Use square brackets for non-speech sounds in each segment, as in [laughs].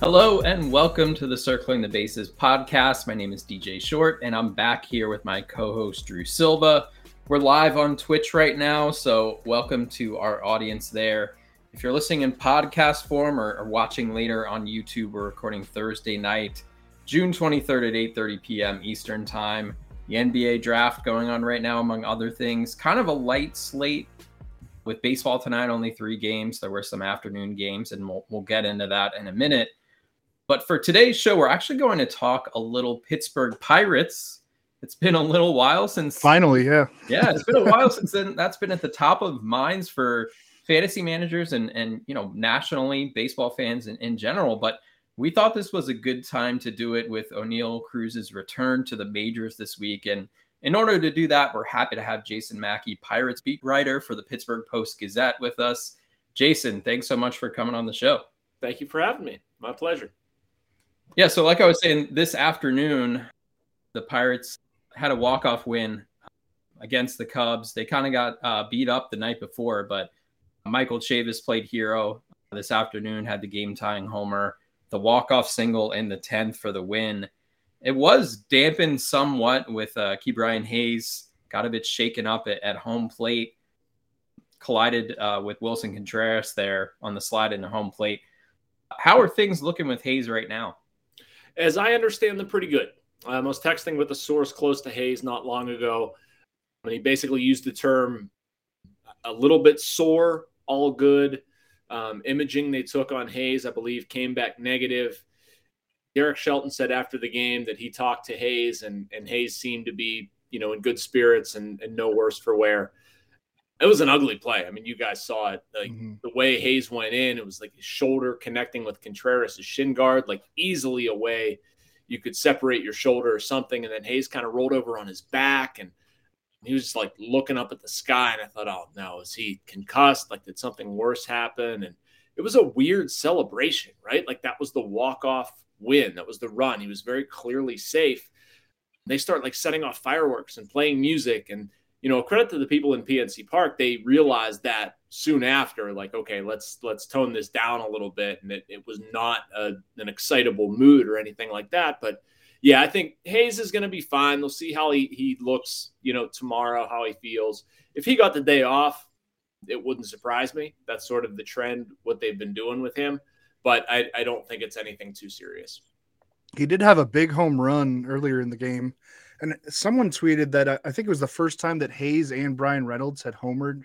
Hello and welcome to the Circling the Bases podcast. My name is DJ Short and I'm back here with my co host Drew Silva. We're live on Twitch right now, so welcome to our audience there. If you're listening in podcast form or, or watching later on YouTube, we're recording Thursday night, June 23rd at 8:30 p.m. Eastern Time. The NBA draft going on right now, among other things. Kind of a light slate with baseball tonight, only three games. There were some afternoon games, and we'll, we'll get into that in a minute. But for today's show, we're actually going to talk a little Pittsburgh Pirates. It's been a little while since finally, yeah, yeah, it's been a while since then. That's been at the top of minds for fantasy managers and and you know nationally baseball fans in, in general. But we thought this was a good time to do it with Oneil Cruz's return to the majors this week. And in order to do that, we're happy to have Jason Mackey, Pirates beat writer for the Pittsburgh Post Gazette, with us. Jason, thanks so much for coming on the show. Thank you for having me. My pleasure. Yeah, so like I was saying, this afternoon, the Pirates had a walk-off win against the Cubs. They kind of got uh, beat up the night before, but Michael Chavis played hero this afternoon, had the game-tying homer, the walk-off single in the 10th for the win. It was dampened somewhat with uh, Brian Hayes, got a bit shaken up at, at home plate, collided uh, with Willson Contreras there on the slide into home plate. How are things looking with Hayes right now? As I understand them, pretty good. Um, I was texting with a source close to Hayes not long ago, and he basically used the term a little bit sore, all good. Um, imaging they took on Hayes, I believe, came back negative. Derek Shelton said after the game that he talked to Hayes, and, and Hayes seemed to be, you know, in good spirits and, and no worse for wear. It was an ugly play. I mean, you guys saw it. Like mm-hmm. the way Hayes went in, it was like his shoulder connecting with Contreras' shin guard, like easily away. You could separate your shoulder or something, and then Hayes kind of rolled over on his back, and he was just like looking up at the sky. And I thought, oh no, is he concussed? Like, did something worse happen? And it was a weird celebration, right? Like that was the walk off win. That was the run. He was very clearly safe. They start like setting off fireworks and playing music and you know, credit to the people in PNC Park. They realized that soon after, like, okay, let's let's tone this down a little bit, and it, it was not a, an excitable mood or anything like that. But yeah, I think Hayes is going to be fine. They'll see how he he looks, you know, tomorrow, how he feels. If he got the day off, it wouldn't surprise me. That's sort of the trend, what they've been doing with him. But I, I don't think it's anything too serious. He did have a big home run earlier in the game and someone tweeted that uh, I think it was the first time that Hayes and Bryan Reynolds had homered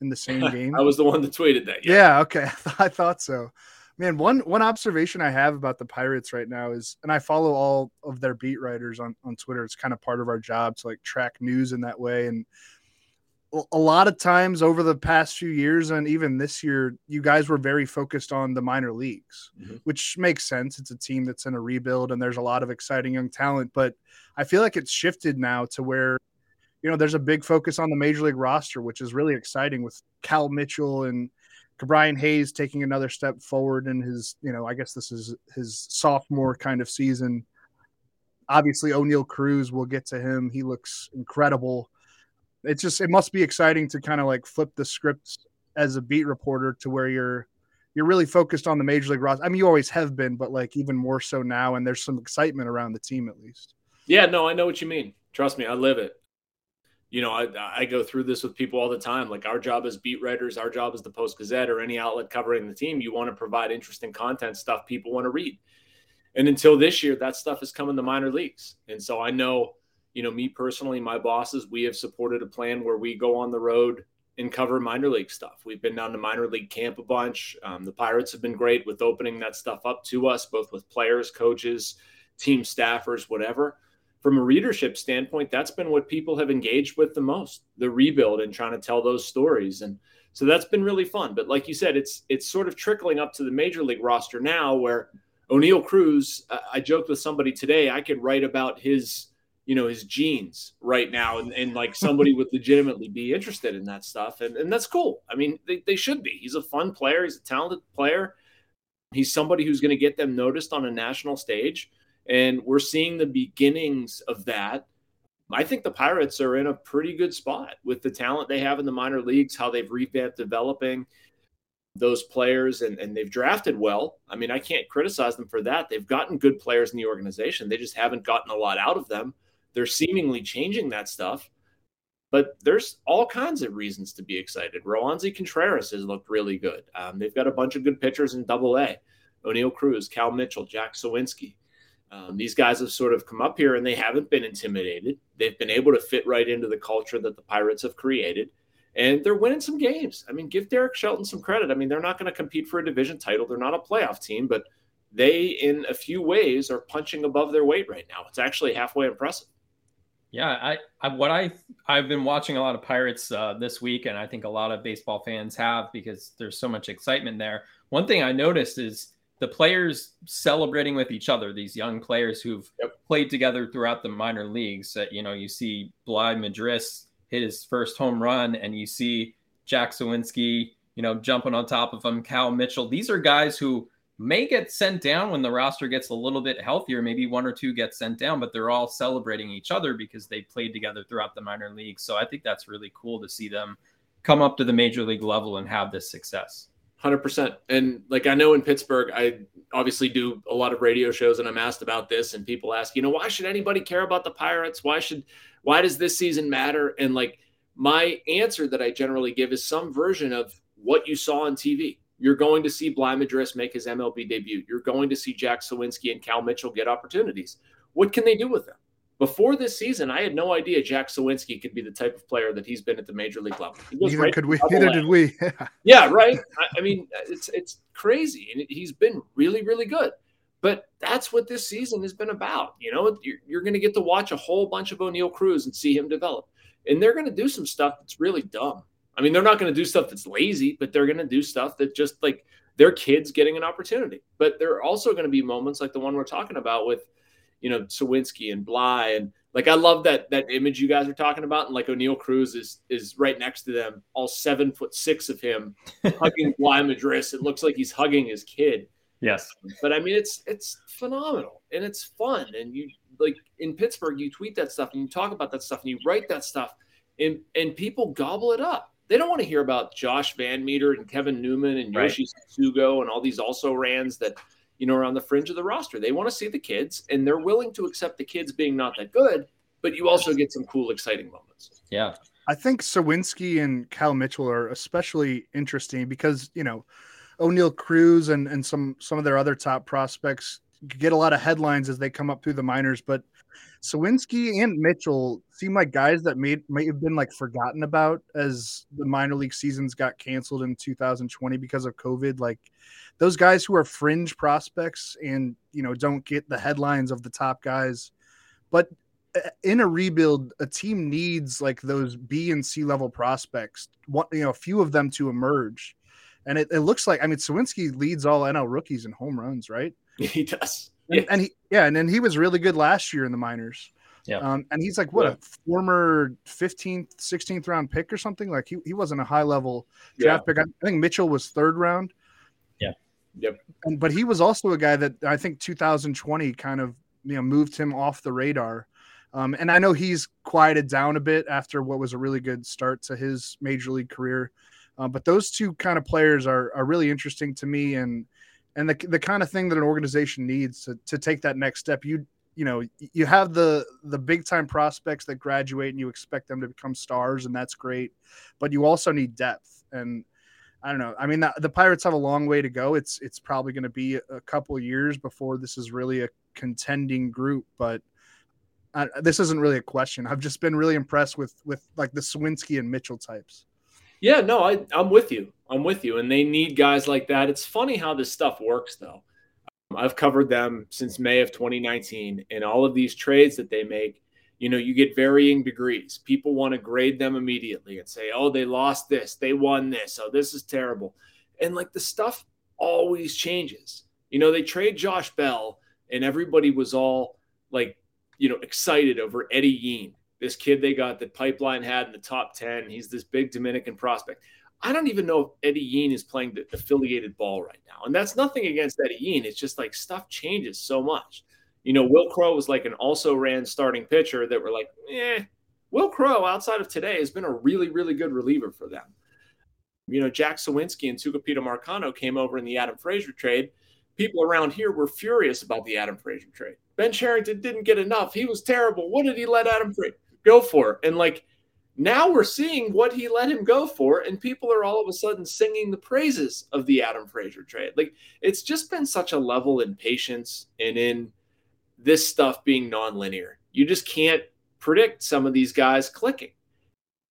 in the same [laughs] game. I was the one that tweeted that. Yeah, yeah okay. [laughs] I thought so. Man, one one observation I have about the Pirates right now is, and I follow all of their beat writers on on Twitter. It's kind of part of our job to like track news in that way. And a lot of times over the past few years and even this year, you guys were very focused on the minor leagues, mm-hmm. which makes sense. It's a team that's in a rebuild and there's a lot of exciting young talent. But I feel like it's shifted now to where, you know, there's a big focus on the major league roster, which is really exciting with Cal Mitchell and Brian Hayes taking another step forward in his, you know, I guess this is his sophomore kind of season. Obviously, Oneil Cruz, we'll get to him. He looks incredible it's just it must be exciting to kind of like flip the scripts as a beat reporter to where you're you're really focused on the major league roster. I mean, you always have been, but like even more so now, and there's some excitement around the team at least. Yeah, no, I know what you mean. Trust me, I live it. You know, I, I go through this with people all the time. Like our job as beat writers, our job as the Post Gazette or any outlet covering the team, you want to provide interesting content, stuff people want to read. And until this year, that stuff has come in the minor leagues. And so I know, you know, me personally, my bosses, we have supported a plan where we go on the road and cover minor league stuff. We've been down to minor league camp a bunch. Um, the Pirates have been great with opening that stuff up to us, both with players, coaches, team staffers, whatever. From a readership standpoint, that's been what people have engaged with the most the rebuild and trying to tell those stories. And so that's been really fun. But like you said, it's it's sort of trickling up to the major league roster now where Oneil Cruz, I joked with somebody today, I could write about his you know his genes right now and, and like somebody would [laughs] legitimately be interested in that stuff and, and that's cool i mean they, they should be he's a fun player he's a talented player he's somebody who's going to get them noticed on a national stage and we're seeing the beginnings of that i think the pirates are in a pretty good spot with the talent they have in the minor leagues how they've revamped developing those players and, and they've drafted well. I mean, I can't criticize them for that. They've gotten good players in the organization. They just haven't gotten a lot out of them. They're seemingly changing that stuff, but there's all kinds of reasons to be excited. Roansy Contreras has looked really good. Um, they've got a bunch of good pitchers in Double A: Oneil Cruz, Cal Mitchell, Jack Suwinski. Um, these guys have sort of come up here and they haven't been intimidated. They've been able to fit right into the culture that the Pirates have created, and they're winning some games. I mean, give Derek Shelton some credit. I mean, they're not going to compete for a division title. They're not a playoff team, but they, in a few ways, are punching above their weight right now. It's actually halfway impressive. Yeah, I, I what I I've been watching a lot of Pirates uh, this week, and I think a lot of baseball fans have because there's so much excitement there. One thing I noticed is the players celebrating with each other. These young players who've yep. played together throughout the minor leagues. That you know, you see Bligh Madris hit his first home run, and you see Jack Suwinski, you know, jumping on top of him. Cal Mitchell. These are guys who may get sent down when the roster gets a little bit healthier. Maybe one or two get sent down, but they're all celebrating each other because they played together throughout the minor leagues. So I think that's really cool to see them come up to the major league level and have this success. 100%. And like I know in Pittsburgh, I obviously do a lot of radio shows and I'm asked about this and people ask, you know, why should anybody care about the Pirates? Why should why does this season matter? And like my answer that I generally give is some version of what you saw on TV you're going to see Bligh Madris make his MLB debut. You're going to see Jack Suwinski and Cal Mitchell get opportunities. What can they do with them? Before this season, I had no idea Jack Suwinski could be the type of player that he's been at the major league level. Neither right could we. Neither did we. [laughs] yeah, right. I, I, mean, it's it's crazy, and he's been really, really good. But that's what this season has been about. You know, you're, you're going to get to watch a whole bunch of Oneil Cruz and see him develop, and they're going to do some stuff that's really dumb. I mean, they're not going to do stuff that's lazy, but they're going to do stuff that just like their kids getting an opportunity. But there are also going to be moments like the one we're talking about with, you know, Suwinski and Bligh and like I love that that image you guys are talking about, and like Oneil Cruz is is right next to them, all seven foot six of him [laughs] hugging Bligh Madris. It looks like he's hugging his kid. Yes, but I mean it's it's phenomenal and it's fun, and you like in Pittsburgh, you tweet that stuff and you talk about that stuff and you write that stuff, and and people gobble it up they don't want to hear about Josh Van Meter and Kevin Newman and right. Yoshi Tsutsugo and all these also rans that you know are on the fringe of the roster. They want to see the kids, and they're willing to accept the kids being not that good, but you also get some cool, exciting moments. Yeah, I think Suwinski and Cal Mitchell are especially interesting because you know Oneil Cruz and and some some of their other top prospects get a lot of headlines as they come up through the minors, but Suwinski and Mitchell seem like guys that may may have been like forgotten about as the minor league seasons got canceled in 2020 because of COVID. Like those guys who are fringe prospects and you know don't get the headlines of the top guys, but uh, in a rebuild, a team needs like those B and C level prospects. What you know, a few of them to emerge, and it, it looks like I mean Suwinski leads all NL rookies in home runs, right? [laughs] He does. And, and, he yeah, and then he was really good last year in the minors. Yeah. Um, and he's like what yeah. a former 15th, 16th round pick or something. Like he, he wasn't a high level draft yeah. pick. I think Mitchell was third round. Yeah. Yep. And but he was also a guy that I think 2020 kind of you know moved him off the radar. Um, and I know he's quieted down a bit after what was a really good start to his major league career. Uh, but those two kind of players are are really interesting to me, and and the the kind of thing that an organization needs to to take that next step. You you know you have the the big time prospects that graduate and you expect them to become stars and that's great but you also need depth and i don't know i mean the, the pirates have a long way to go. It's it's probably going to be a couple years before this is really a contending group but I, this isn't really a question. I've just been really impressed with with like the Suwinski and mitchell types. Yeah no I, i'm with you i'm with you and they need guys like that it's funny how this stuff works though um, I've covered them since May of 2019, and all of these trades that they make, you know, you get varying degrees. People want to grade them immediately and say, oh, they lost this, they won this, oh, this is terrible. And like the stuff always changes. You know, they trade Josh Bell, and everybody was all like, you know, excited over Eddy Yean, this kid they got that Pipeline had in the top 10. He's this big Dominican prospect. I don't even know if Eddy Yean is playing the affiliated ball right now. And that's nothing against Eddy Yean. It's just like stuff changes so much. You know, Will Crowe was like an also ran starting pitcher that were like, eh, Will Crowe outside of today has been a really, really good reliever for them. You know, Jack Suwinski and Tucupita Marcano came over in the Adam Frazier trade. People around here were furious about the Adam Frazier trade. Ben Cherington didn't get enough. He was terrible. What did he let Adam Frazier go for? And like, now we're seeing what he let him go for, and people are all of a sudden singing the praises of the Adam Frazier trade. Like it's just been such a level in patience and in this stuff being nonlinear. You just can't predict some of these guys clicking.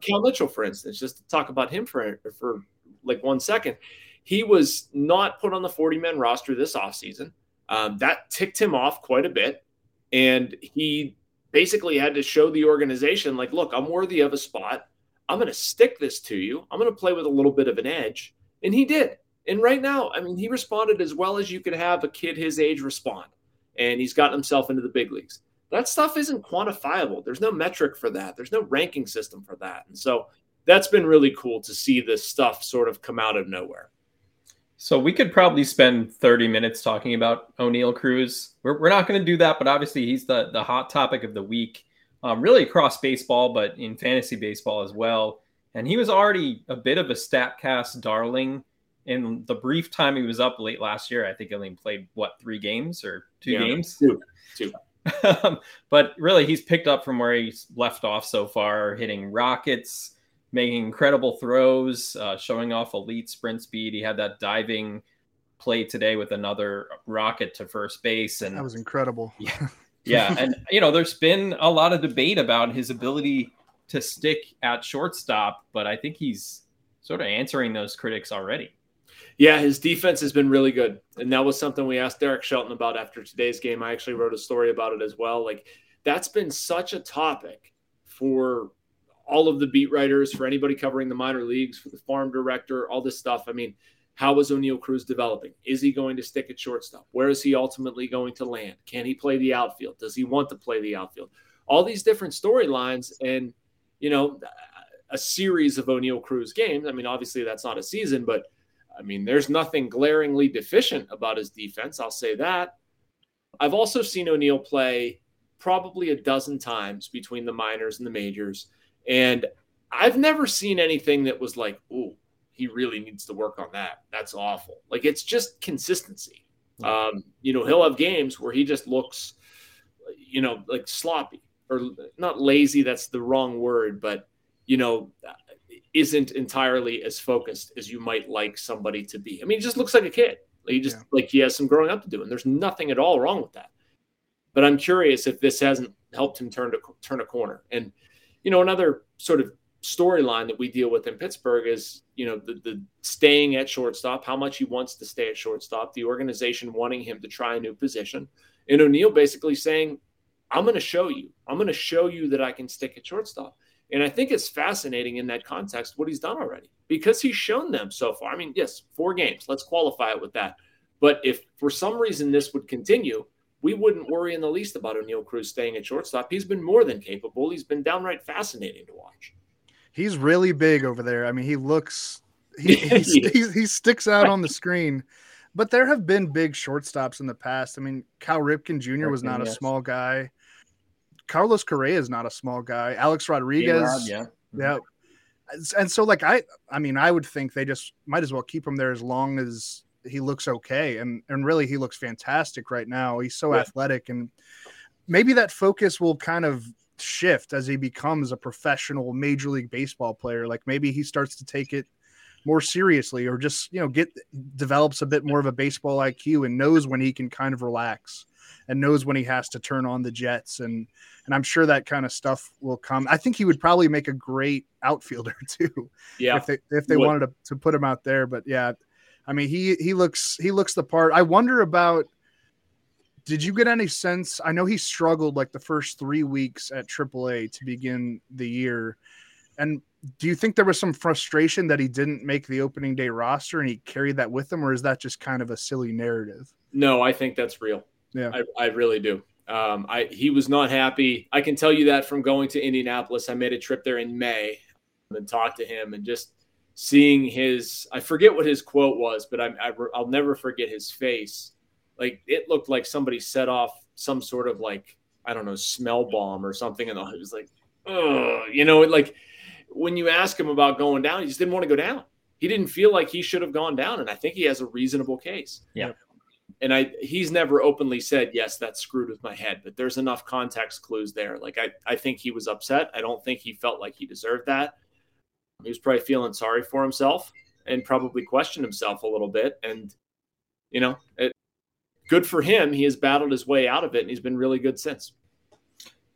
Cal Mitchell, for instance, just to talk about him for for like one second, he was not put on the 40 man roster this offseason. Um, that ticked him off quite a bit. And he basically had to show the organization, like, look, I'm worthy of a spot. I'm going to stick this to you. I'm going to play with a little bit of an edge. And he did. And right now, I mean, he responded as well as you could have a kid his age respond. And he's gotten himself into the big leagues. That stuff isn't quantifiable. There's no metric for that, there's no ranking system for that. And so that's been really cool to see this stuff sort of come out of nowhere. So we could probably spend 30 minutes talking about Oneil Cruz. We're, we're not going to do that, but obviously he's the, the hot topic of the week, um, really across baseball, but in fantasy baseball as well. And he was already a bit of a StatCast darling in the brief time he was up late last year. I think he only played, what, three games or two yeah, games? Two. two. [laughs] but really, he's picked up from where he's left off so far, hitting rockets making incredible throws, uh, showing off elite sprint speed. He had that diving play today with another rocket to first base, and that was incredible. Yeah, [laughs] yeah, and you know, there's been a lot of debate about his ability to stick at shortstop, but I think he's sort of answering those critics already. Yeah, his defense has been really good. And that was something we asked Derek Shelton about after today's game. I actually wrote a story about it as well. Like, that's been such a topic for all of the beat writers, for anybody covering the minor leagues, for the farm director, all this stuff. I mean, how is Oneil Cruz developing? Is he going to stick at shortstop? Where is he ultimately going to land? Can he play the outfield? Does he want to play the outfield? All these different storylines and, you know, a series of Oneil Cruz games. I mean, obviously that's not a season, but I mean, there's nothing glaringly deficient about his defense. I'll say that. I've also seen Oneil play probably a dozen times between the minors and the majors. And I've never seen anything that was like, oh, he really needs to work on that. That's awful. Like it's just consistency. Um, you know, he'll have games where he just looks, you know, like sloppy or not lazy. That's the wrong word, but you know, isn't entirely as focused as you might like somebody to be. I mean, he just looks like a kid. Like he just yeah. like he has some growing up to do, and there's nothing at all wrong with that. But I'm curious if this hasn't helped him turn to turn a corner. And you know, another sort of storyline that we deal with in Pittsburgh is, you know, the, the staying at shortstop, how much he wants to stay at shortstop, the organization wanting him to try a new position, and Oneil basically saying, I'm going to show you. I'm going to show you that I can stick at shortstop. And I think it's fascinating in that context what he's done already because he's shown them so far. I mean, yes, four games. Let's qualify it with that. But if for some reason this would continue, we wouldn't worry in the least about Oneil Cruz staying at shortstop. He's been more than capable. He's been downright fascinating to watch. He's really big over there. I mean, he looks he [laughs] he, he, he sticks out on the screen. But there have been big shortstops in the past. I mean, Cal Ripken Jr. was not a small guy. Carlos Correa is not a small guy. Alex Rodriguez, yeah, yeah. Mm-hmm. and so like I I mean I would think they just might as well keep him there as long as he looks okay and and really he looks fantastic right now. He's so yeah. athletic and maybe that focus will kind of shift as he becomes a professional major league baseball player like maybe he starts to take it more seriously or just you know get develops a bit more of a baseball IQ and knows when he can kind of relax and knows when he has to turn on the jets and and I'm sure that kind of stuff will come. I think he would probably make a great outfielder [laughs] too. Yeah. If they if they what? wanted to, to put him out there. But yeah, I mean he he looks he looks the part. I wonder about did you get any sense? I know he struggled like the first three weeks at AAA to begin the year. And do you think there was some frustration that he didn't make the opening day roster and he carried that with him, or is that just kind of a silly narrative? No, I think that's real. Yeah, I, I really do. Um, I he was not happy. I can tell you that from going to Indianapolis. I made a trip there in May and talked to him and just seeing his. I forget what his quote was, but I, I I'll never forget his face. Like it looked like somebody set off some sort of like I don't know smell bomb or something, and it was like, oh, you know, like when you ask him about going down, he just didn't want to go down. He didn't feel like he should have gone down, and I think he has a reasonable case. Yeah. And I he's never openly said, yes, that's screwed with my head, but there's enough context clues there. Like I, I think he was upset. I don't think he felt like he deserved that. He was probably feeling sorry for himself and probably questioned himself a little bit. And, you know, it, good for him. He has battled his way out of it and he's been really good since.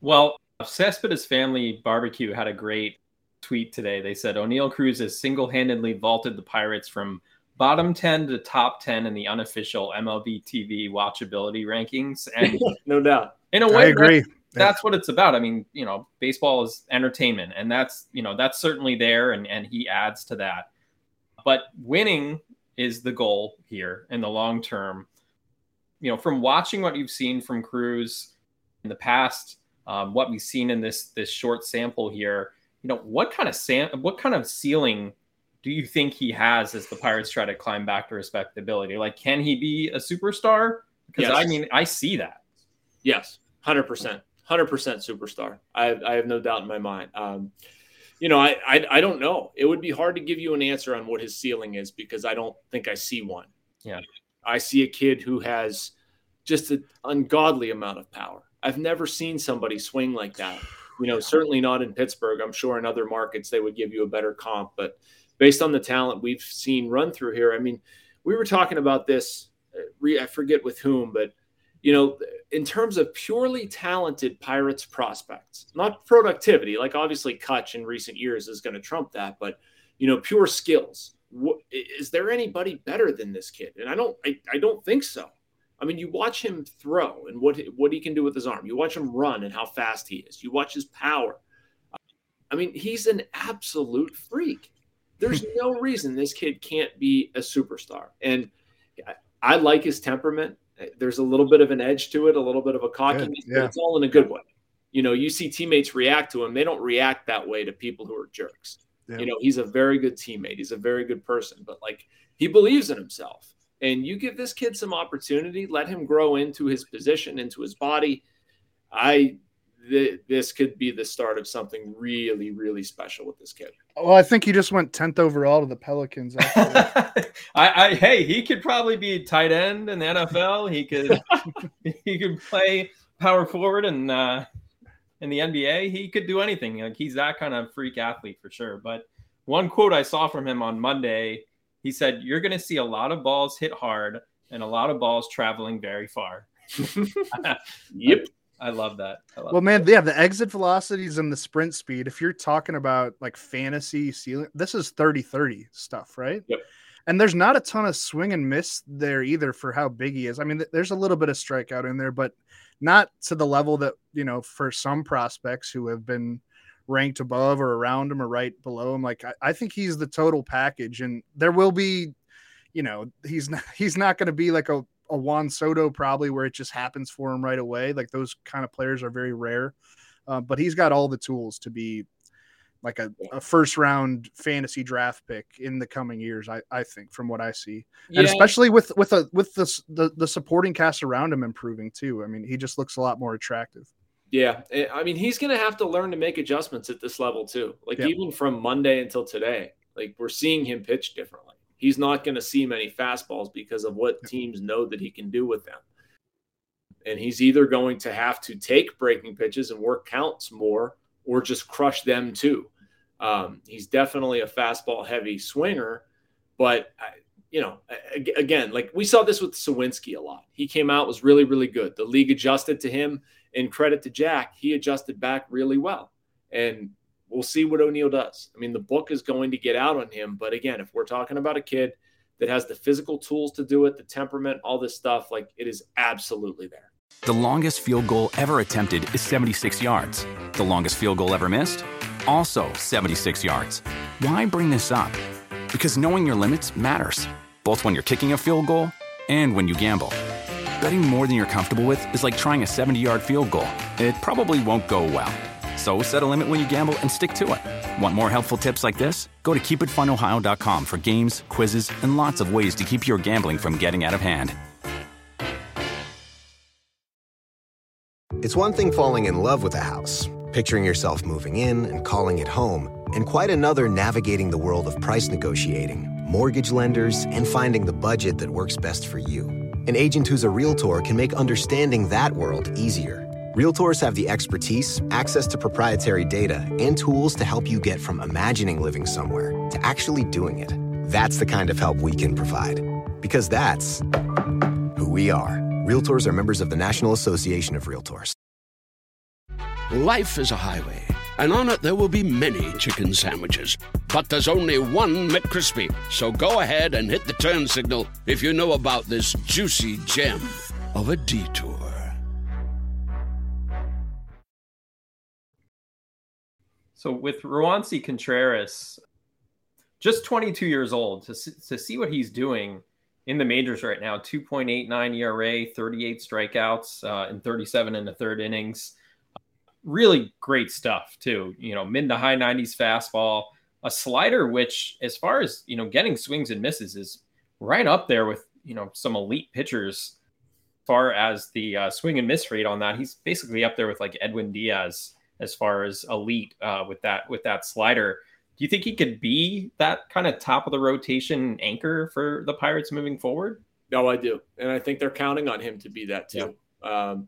Well, Cespedes Family Barbecue had a great tweet today. They said Oneil Cruz has single handedly vaulted the Pirates from bottom 10 to top 10 in the unofficial MLB TV watchability rankings. And [laughs] no doubt. In a way, I agree. That, that's what it's about. I mean, you know, baseball is entertainment, and that's, you know, that's certainly there, and, and he adds to that. But winning is the goal here in the long term. You know, from watching what you've seen from Cruz in the past, um, what we've seen in this this short sample here, you know, what kind of sam- what kind of ceiling do you think he has as the Pirates try to climb back to respectability? Like, can he be a superstar? Because yes. I mean, I see that. Yes, hundred percent, hundred percent superstar. I, I have no doubt in my mind. Um, you know, I, I I don't know. It would be hard to give you an answer on what his ceiling is because I don't think I see one. Yeah, I see a kid who has just an ungodly amount of power. I've never seen somebody swing like that you know, certainly not in Pittsburgh. I'm sure in other markets they would give you a better comp, but based on the talent we've seen run through here, I mean, we were talking about this. Uh, I forget with whom, but you know, in terms of purely talented Pirates prospects, not productivity. Like obviously, Cutch in recent years is going to trump that, but you know, pure skills. Is there anybody better than this kid? And I don't, I, I don't think so. I mean, you watch him throw and what what he can do with his arm. You watch him run and how fast he is. You watch his power. I mean, he's an absolute freak. There's no reason this kid can't be a superstar. And I like his temperament. There's a little bit of an edge to it, a little bit of a cockiness, yeah. but it's all in a good way. You know, you see teammates react to him. They don't react that way to people who are jerks. Yeah. You know, he's a very good teammate. He's a very good person, but like he believes in himself and you give this kid some opportunity, let him grow into his position, into his body. I th- this could be the start of something really, really special with this kid. Well, I think he just went tenth overall to the Pelicans. [laughs] I, I, hey, he could probably be tight end in the NFL. He could [laughs] he could play power forward and uh, in the NBA. He could do anything. Like he's that kind of freak athlete for sure. But one quote I saw from him on Monday he said, You're going to see a lot of balls hit hard and a lot of balls traveling very far. [laughs] yep. I love that. I love well, man, that. yeah, the exit velocities and the sprint speed. If you're talking about like fantasy ceiling, this is 30 30 stuff, right? Yep. And there's not a ton of swing and miss there either for how big he is. I mean, there's a little bit of strikeout in there, but not to the level that, you know, for some prospects who have been ranked above or around him or right below him. Like I, I think he's the total package, and there will be, you know, he's not [laughs] he's not going to be like a a Juan Soto probably where it just happens for him right away. Like those kind of players are very rare, uh, but he's got all the tools to be like a, a, first round fantasy draft pick in the coming years. I, I think from what I see, yeah. and especially with with a with the, the the supporting cast around him improving too. I mean, he just looks a lot more attractive. Yeah, eh, I mean he's going to have to learn to make adjustments at this level too. Like yep. even from Monday until today, like we're seeing him pitch differently. He's not going to see many fastballs because of what teams know that he can do with them. And he's either going to have to take breaking pitches and work counts more or just crush them too. Um, he's definitely a fastball heavy swinger, but you know, again, like we saw this with Suwinski a lot. He came out was really, really good. The league adjusted to him. And credit to Jack, he adjusted back really well. And we'll see what Oneil does. I mean, the book is going to get out on him, but again, if we're talking about a kid that has the physical tools to do it, the temperament, all this stuff, like it is absolutely there. The longest field goal ever attempted is 76 yards. The longest field goal ever missed? Also 76 yards. Why bring this up? Because knowing your limits matters, both when you're kicking a field goal and when you gamble. Betting more than you're comfortable with is like trying a 70 yard field goal. It probably won't go well. So set a limit when you gamble and stick to it. Want more helpful tips like this? Go to keepitfunohio.com for games, quizzes, and lots of ways to keep your gambling from getting out of hand. It's one thing falling in love with a house, picturing yourself moving in and calling it home, and quite another navigating the world of price negotiating, mortgage lenders, and finding the budget that works best for you. An agent who's a realtor can make understanding that world easier. Realtors have the expertise, access to proprietary data, and tools to help you get from imagining living somewhere to actually doing it. That's the kind of help we can provide. Because that's who we are. Realtors are members of the National Association of Realtors. Life is a highway, and on it there will be many chicken sandwiches. But there's only one McCrispy. So go ahead and hit the turn signal if you know about this juicy gem of a detour. So with Roansy Contreras, just 22 years old, to, to see what he's doing in the majors right now 2.89 ERA, 38 strikeouts uh, in 37 in the third innings. Really great stuff, too. You know, mid to high 90s fastball, a slider, which, as far as, you know, getting swings and misses, is right up there with, you know, some elite pitchers. As far as the uh, swing and miss rate on that, he's basically up there with like Edwin Diaz as far as elite uh, with that with that slider. Do you think he could be that kind of top of the rotation anchor for the Pirates moving forward? No, I do, and I think they're counting on him to be that too. Yeah. Um,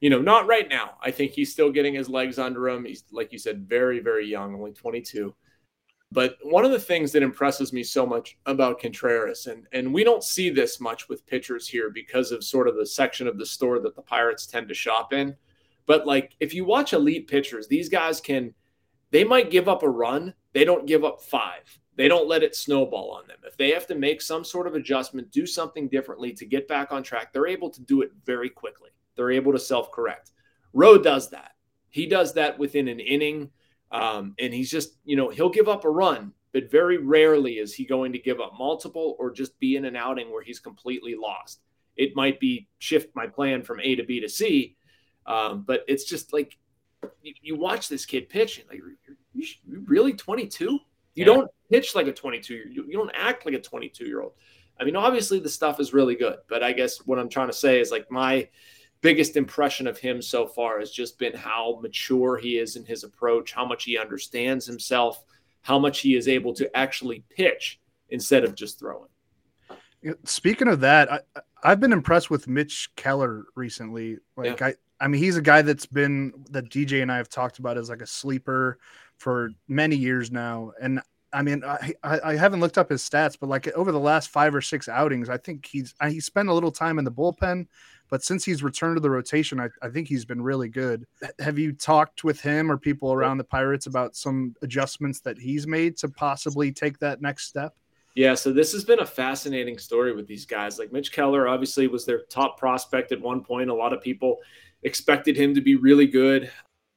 you know, not right now. I think he's still getting his legs under him. He's like you said, very very young, only 22. But one of the things that impresses me so much about Contreras, and, and we don't see this much with pitchers here because of sort of the section of the store that the Pirates tend to shop in. But like if you watch elite pitchers, these guys can they might give up a run, they don't give up five. They don't let it snowball on them. If they have to make some sort of adjustment, do something differently to get back on track, they're able to do it very quickly. They're able to self correct. Rowe does that. He does that within an inning. Um, and he's just, you know, he'll give up a run, but very rarely is he going to give up multiple or just be in an outing where he's completely lost. It might be shift my plan from A to B to C, um, but it's just like you, you, watch this kid pitch, and like you're, you're really 22. You yeah. don't pitch like a 22. You, you don't act like a 22 year old. I mean, obviously the stuff is really good, but I guess what I'm trying to say is like my biggest impression of him so far has just been how mature he is in his approach, how much he understands himself, how much he is able to actually pitch instead of just throwing. Speaking of that, I, I've been impressed with Mitch Keller recently. Like yeah. I, mean, he's a guy that's been that DJ and I have talked about as like a sleeper for many years now. And I mean, I, I haven't looked up his stats, but like over the last five or six outings, I think he's he spent a little time in the bullpen, but since he's returned to the rotation, I, I think he's been really good. Have you talked with him or people around the Pirates about some adjustments that he's made to possibly take that next step? Yeah, so this has been a fascinating story with these guys. Like Mitch Keller, obviously, was their top prospect at one point. A lot of people expected him to be really good.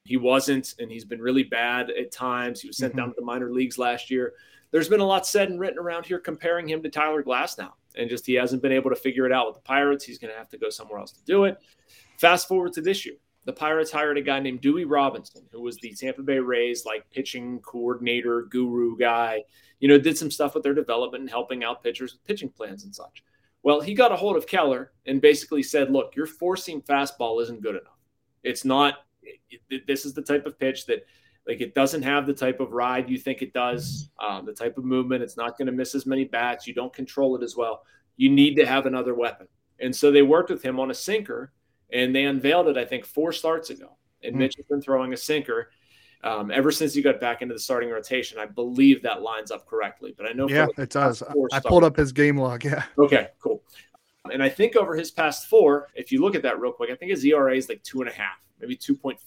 He wasn't, and he's been really bad at times. He was sent mm-hmm. down to the minor leagues last year. There's been a lot said and written around here comparing him to Tyler Glasnow, and just he hasn't been able to figure it out with the Pirates. He's going to have to go somewhere else to do it. Fast forward to this year. The Pirates hired a guy named Dewey Robinson, who was the Tampa Bay Rays like pitching coordinator, guru guy. You know, did some stuff with their development and helping out pitchers with pitching plans and such. Well, he got a hold of Keller and basically said, look, your four seam fastball isn't good enough. It's not this is the type of pitch that like it doesn't have the type of ride you think it does, um, the type of movement. It's not going to miss as many bats. You don't control it as well. You need to have another weapon. And so they worked with him on a sinker, and they unveiled it, I think, four starts ago. And mm Mitch has been throwing a sinker um, ever since he got back into the starting rotation. I believe that lines up correctly. But I know, yeah, it does. I pulled up his game log. Yeah. Okay, cool. And I think over his past four, if you look at that real quick, I think his ERA is like two and a half, maybe 2.54.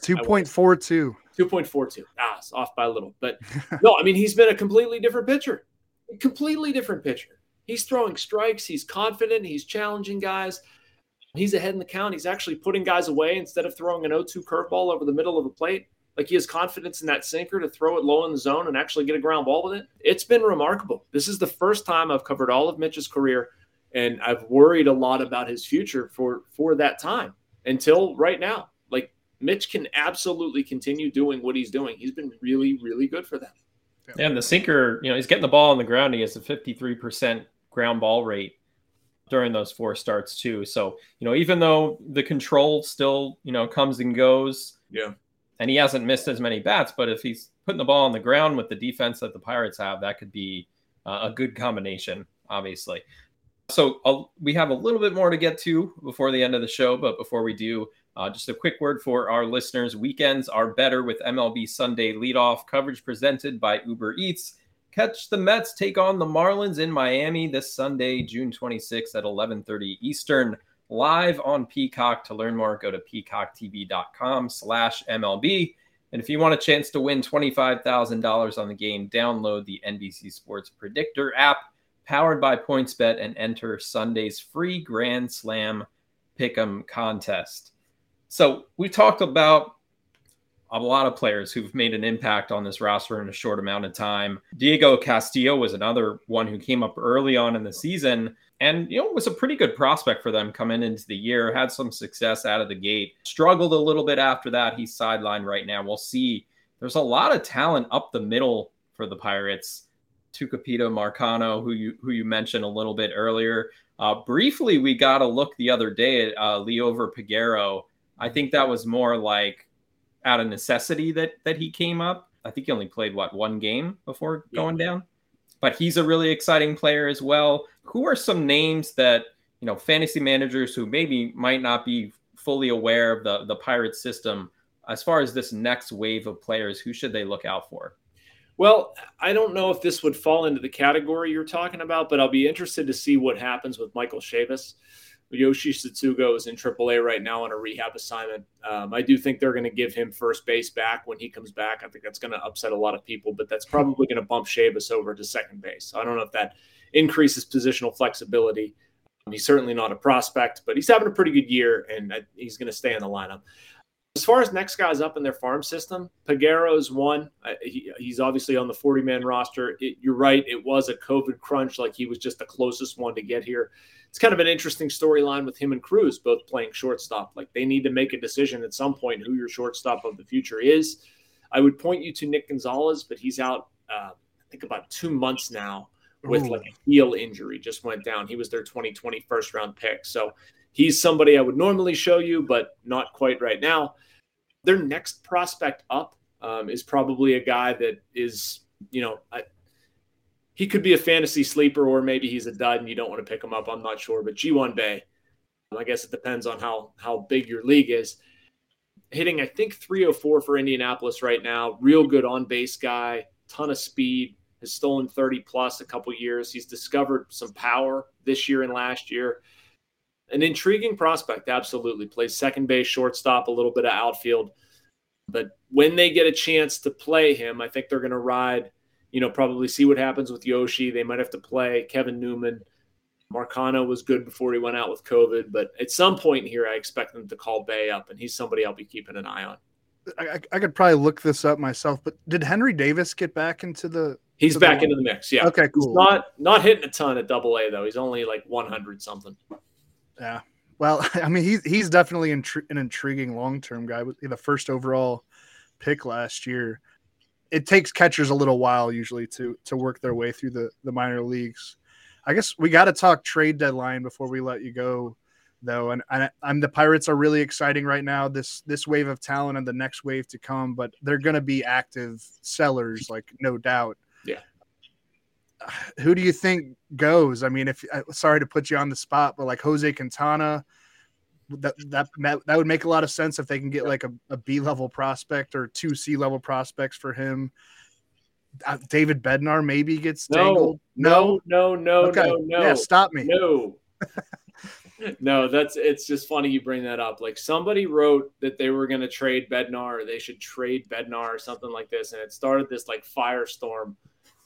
2.42. 2.42. Ah, it's off by a little. But [laughs] no, I mean, he's been a completely different pitcher. Completely different pitcher. He's throwing strikes. He's confident. He's challenging guys. He's ahead in the count. He's actually putting guys away instead of throwing an 0 2 curveball over the middle of the plate. Like he has confidence in that sinker to throw it low in the zone and actually get a ground ball with it. It's been remarkable. This is the first time I've covered all of Mitch's career, and I've worried a lot about his future for for that time until right now. Like Mitch can absolutely continue doing what he's doing. He's been really, really good for them. Yeah, and the sinker, you know, he's getting the ball on the ground. He has a 53% ground ball rate during those four starts too. So, you know, even though the control still, you know, comes and goes, yeah, and he hasn't missed as many bats. But if he's putting the ball on the ground with the defense that the Pirates have, that could be uh, a good combination, obviously. So uh, we have a little bit more to get to before the end of the show. But before we do, uh, just a quick word for our listeners. Weekends are better with MLB Sunday leadoff coverage presented by Uber Eats. Catch the Mets take on the Marlins in Miami this Sunday, June 26th at 11:30 Eastern live on Peacock. To learn more, go to peacocktv.com slash MLB. And if you want a chance to win $25,000 on the game, download the NBC Sports Predictor app powered by PointsBet and enter Sunday's free Grand Slam Pick'em contest. So we talked about a lot of players who've made an impact on this roster in a short amount of time. Diego Castillo was another one who came up early on in the season and you know was a pretty good prospect for them coming into the year had some success out of the gate struggled a little bit after that he's sidelined right now we'll see there's a lot of talent up the middle for the pirates Tucupita marcano who you who you mentioned a little bit earlier uh, briefly we got a look the other day at uh, Liover Peguero. I think that was more like out of necessity that that he came up. I think he only played what one game before going yeah. down but he's a really exciting player as well. Who are some names that you know fantasy managers who maybe might not be fully aware of the the pirate system as far as this next wave of players? Who should they look out for? Well, I don't know if this would fall into the category you're talking about, but I'll be interested to see what happens with Michael Chavis. Yoshi Tsutsugo is in AAA right now on a rehab assignment. Um, I do think they're going to give him first base back when he comes back. I think that's going to upset a lot of people, but that's probably going to bump Chavis over to second base. I don't know if that increases positional flexibility. Um, he's certainly not a prospect, but he's having a pretty good year, and he's going to stay in the lineup. As far as next guys up in their farm system, is one. Uh, he, he's obviously on the 40 man roster. It, you're right. It was a COVID crunch. Like he was just the closest one to get here it's kind of an interesting storyline with him and Cruz both playing shortstop. Like they need to make a decision at some point who your shortstop of the future is. I would point you to Nick Gonzalez, but he's out, uh, I think, about two months now with Ooh. like a heel injury. Just went down. He was their 2020 first round pick. So he's somebody I would normally show you, but not quite right now. Their next prospect up um, is probably a guy that is, you know, I, he could be a fantasy sleeper or maybe he's a dud and you don't want to pick him up. I'm not sure. But Ji-Hwan Bae, I guess it depends on how how big your league is. Hitting, I think 304 for Indianapolis right now. Real good on base guy, ton of speed. Has stolen 30 plus a couple years. He's discovered some power this year and last year. An intriguing prospect, absolutely. Plays second base, shortstop, a little bit of outfield. But when they get a chance to play him, I think they're going to ride you know, probably see what happens with Yoshi. They might have to play Kevin Newman. Marcano was good before he went out with COVID, but at some point here, I expect them to call Bae up, and he's somebody I'll be keeping an eye on. I, I could probably look this up myself, but did Henry Davis get back into the? He's back the into the mix. Yeah. Okay. Cool. He's not not hitting a ton at Double A though. He's only like 100 something. Yeah. Well, [laughs] I mean, he's he's definitely intri- an intriguing long term guy. The first overall pick last year it takes catchers a little while usually to to work their way through the the minor leagues. I guess we got to talk trade deadline before we let you go. Though, and, and I'm the Pirates are really exciting right now. This this wave of talent and the next wave to come, but they're going to be active sellers, like no doubt. Yeah. [sighs] Who do you think goes? I mean, if uh, sorry to put you on the spot, but like Jose Quintana, that that that would make a lot of sense if they can get like a, a B level prospect or two C level prospects for him. Uh, David Bednar maybe gets dangled. No, no, no, okay. no, no. Yeah, stop me. No. [laughs] no, that's it's just funny you bring that up. Like somebody wrote that they were going to trade Bednar or they should trade Bednar or something like this, and it started this like firestorm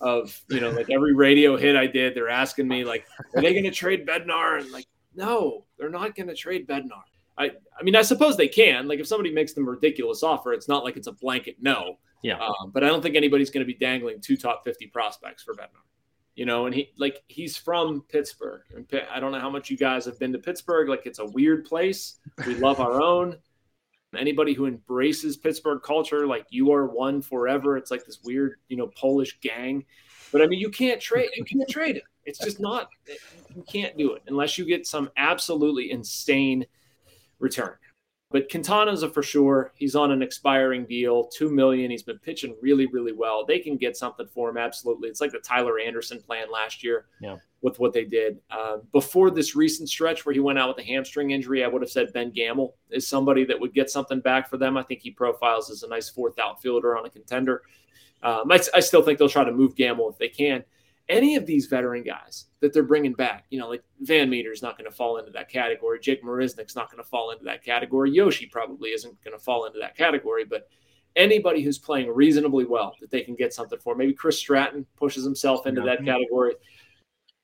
of you know like every radio hit I did, they're asking me like, are they going to trade Bednar? And like, no, they're not going to trade Bednar. I, I mean, I suppose they can. Like, if somebody makes them a ridiculous offer, it's not like it's a blanket no. Yeah. Um, but I don't think anybody's going to be dangling two top 50 prospects for Bednar. You know, and he like he's from Pittsburgh. I don't know how much you guys have been to Pittsburgh. Like, it's a weird place. We love our own. Anybody who embraces Pittsburgh culture, like you are one forever. It's like this weird, you know, Polish gang. But I mean, you can't trade. You can't trade it. It's just not. You can't do it unless you get some absolutely insane return. But Quintana's a for sure. He's on an expiring deal, two million. He's been pitching really, really well. They can get something for him. Absolutely, it's like the Tyler Anderson plan last year. Yeah. With what they did uh, before this recent stretch where he went out with a hamstring injury, I would have said Ben Gamel is somebody that would get something back for them. I think he profiles as a nice fourth outfielder on a contender. Um, I, I still think they'll try to move Gamel if they can any of these veteran guys that they're bringing back, you know, like Van Meter's not going to fall into that category. Jake Marisnick's not going to fall into that category. Yoshi probably isn't going to fall into that category. But anybody who's playing reasonably well that they can get something for, maybe Chris Stratton pushes himself into that category.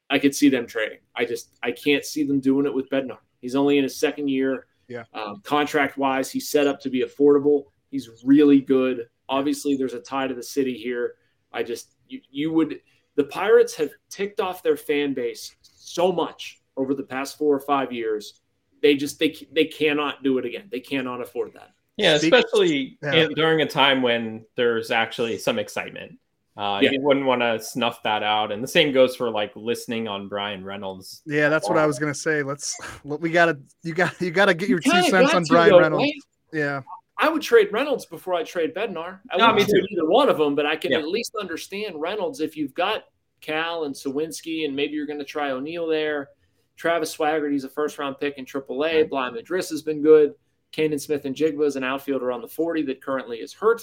I could see them trading. I just I can't see them doing it with Bednar. He's only in his second year. Yeah. Um, contract wise, he's set up to be affordable. He's really good. Obviously, there's a tie to the city here. I just you, you would the Pirates have ticked off their fan base so much over the past four or five years. They just they they cannot do it again. They cannot afford that. Yeah, especially Yeah. in, during a time when there's actually some excitement. Uh, Yeah. You wouldn't want to snuff that out, and the same goes for like listening on Bryan Reynolds. Yeah, that's what I was gonna say. Let's [laughs] we gotta you got you gotta get your two cents on Bryan though, Reynolds. right? Yeah. I would trade Reynolds before I trade Bednar. I No, me trade either one of them, but I can Yeah. at least understand Reynolds if you've got Cal and Suwinski, and maybe you're going to try Oneil there. Travis Swaggerty, he's a first round pick in AAA. Bligh Madris has been good. Canaan Smith-Njigba is an outfielder on the 40 that currently is hurt.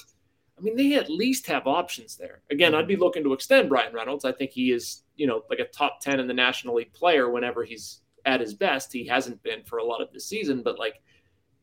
I mean, they at least have options there. Again, mm-hmm. I'd be looking to extend Bryan Reynolds. I think he is, you know, like a top 10 in the National League player whenever he's at his best. He hasn't been for a lot of this season, but like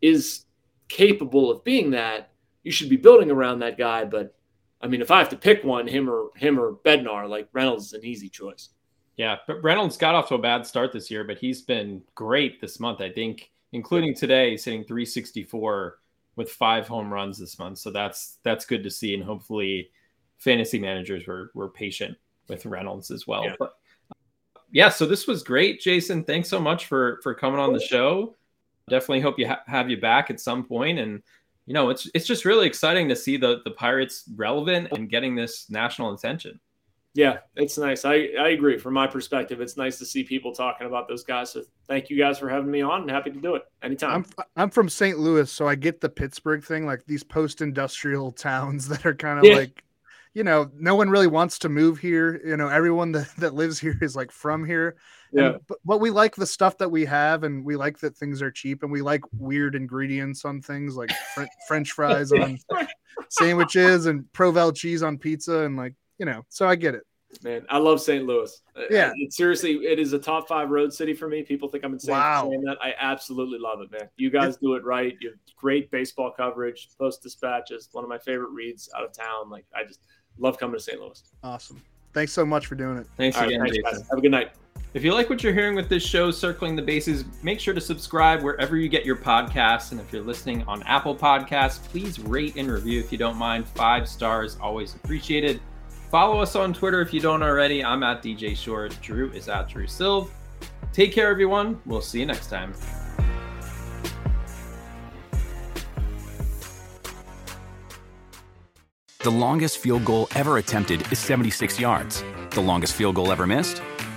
is capable of being that. You should be building around that guy. But I mean, if I have to pick one, him or him or Bednar, like Reynolds is an easy choice. Yeah, but Reynolds got off to a bad start this year, but he's been great this month. I think, including today, he's hitting 364 with five home runs this month. So that's that's good to see, and hopefully, fantasy managers were were patient with Reynolds as well. Yeah. But yeah, so this was great, Jason. Thanks so much for for coming on the show. Definitely hope you ha- have you back at some point, and you know it's it's just really exciting to see the the Pirates relevant and getting this national attention. Yeah, it's nice. I, I agree. From my perspective, it's nice to see people talking about those guys. So thank you guys for having me on and happy to do it anytime. I'm I'm from St. Louis, so I get the Pittsburgh thing, like these post-industrial [laughs] towns that are kind of Yeah. like, you know, no one really wants to move here. You know, everyone that, that lives here is like from here. And- Yeah. but, but we like the stuff that we have, and we like that things are cheap, and we like weird ingredients on things like Fren- [laughs] French fries on sandwiches and Provel cheese on pizza, and like you know. So I get it. Man, I love St. Louis. Uh, Yeah. It, seriously, it is a top five road city for me. People think I'm insane Wow. saying that. I absolutely love it, man. You guys do it right. You have great baseball coverage. Post dispatches, one of my favorite reads out of town. Like I just love coming to St. Louis. Awesome. Thanks so much for doing it. Thanks All right, again, thanks, guys. Have a good night. If you like what you're hearing with this show, Circling the Bases, make sure to subscribe wherever you get your podcasts. And if you're listening on Apple Podcasts, please rate and review if you don't mind. Five stars, always appreciated. Follow us on Twitter if you don't already. I'm at DJ Short. Drew is at Drew Silv. Take care, everyone. We'll see you next time. The longest field goal ever attempted is 76 yards. The longest field goal ever missed?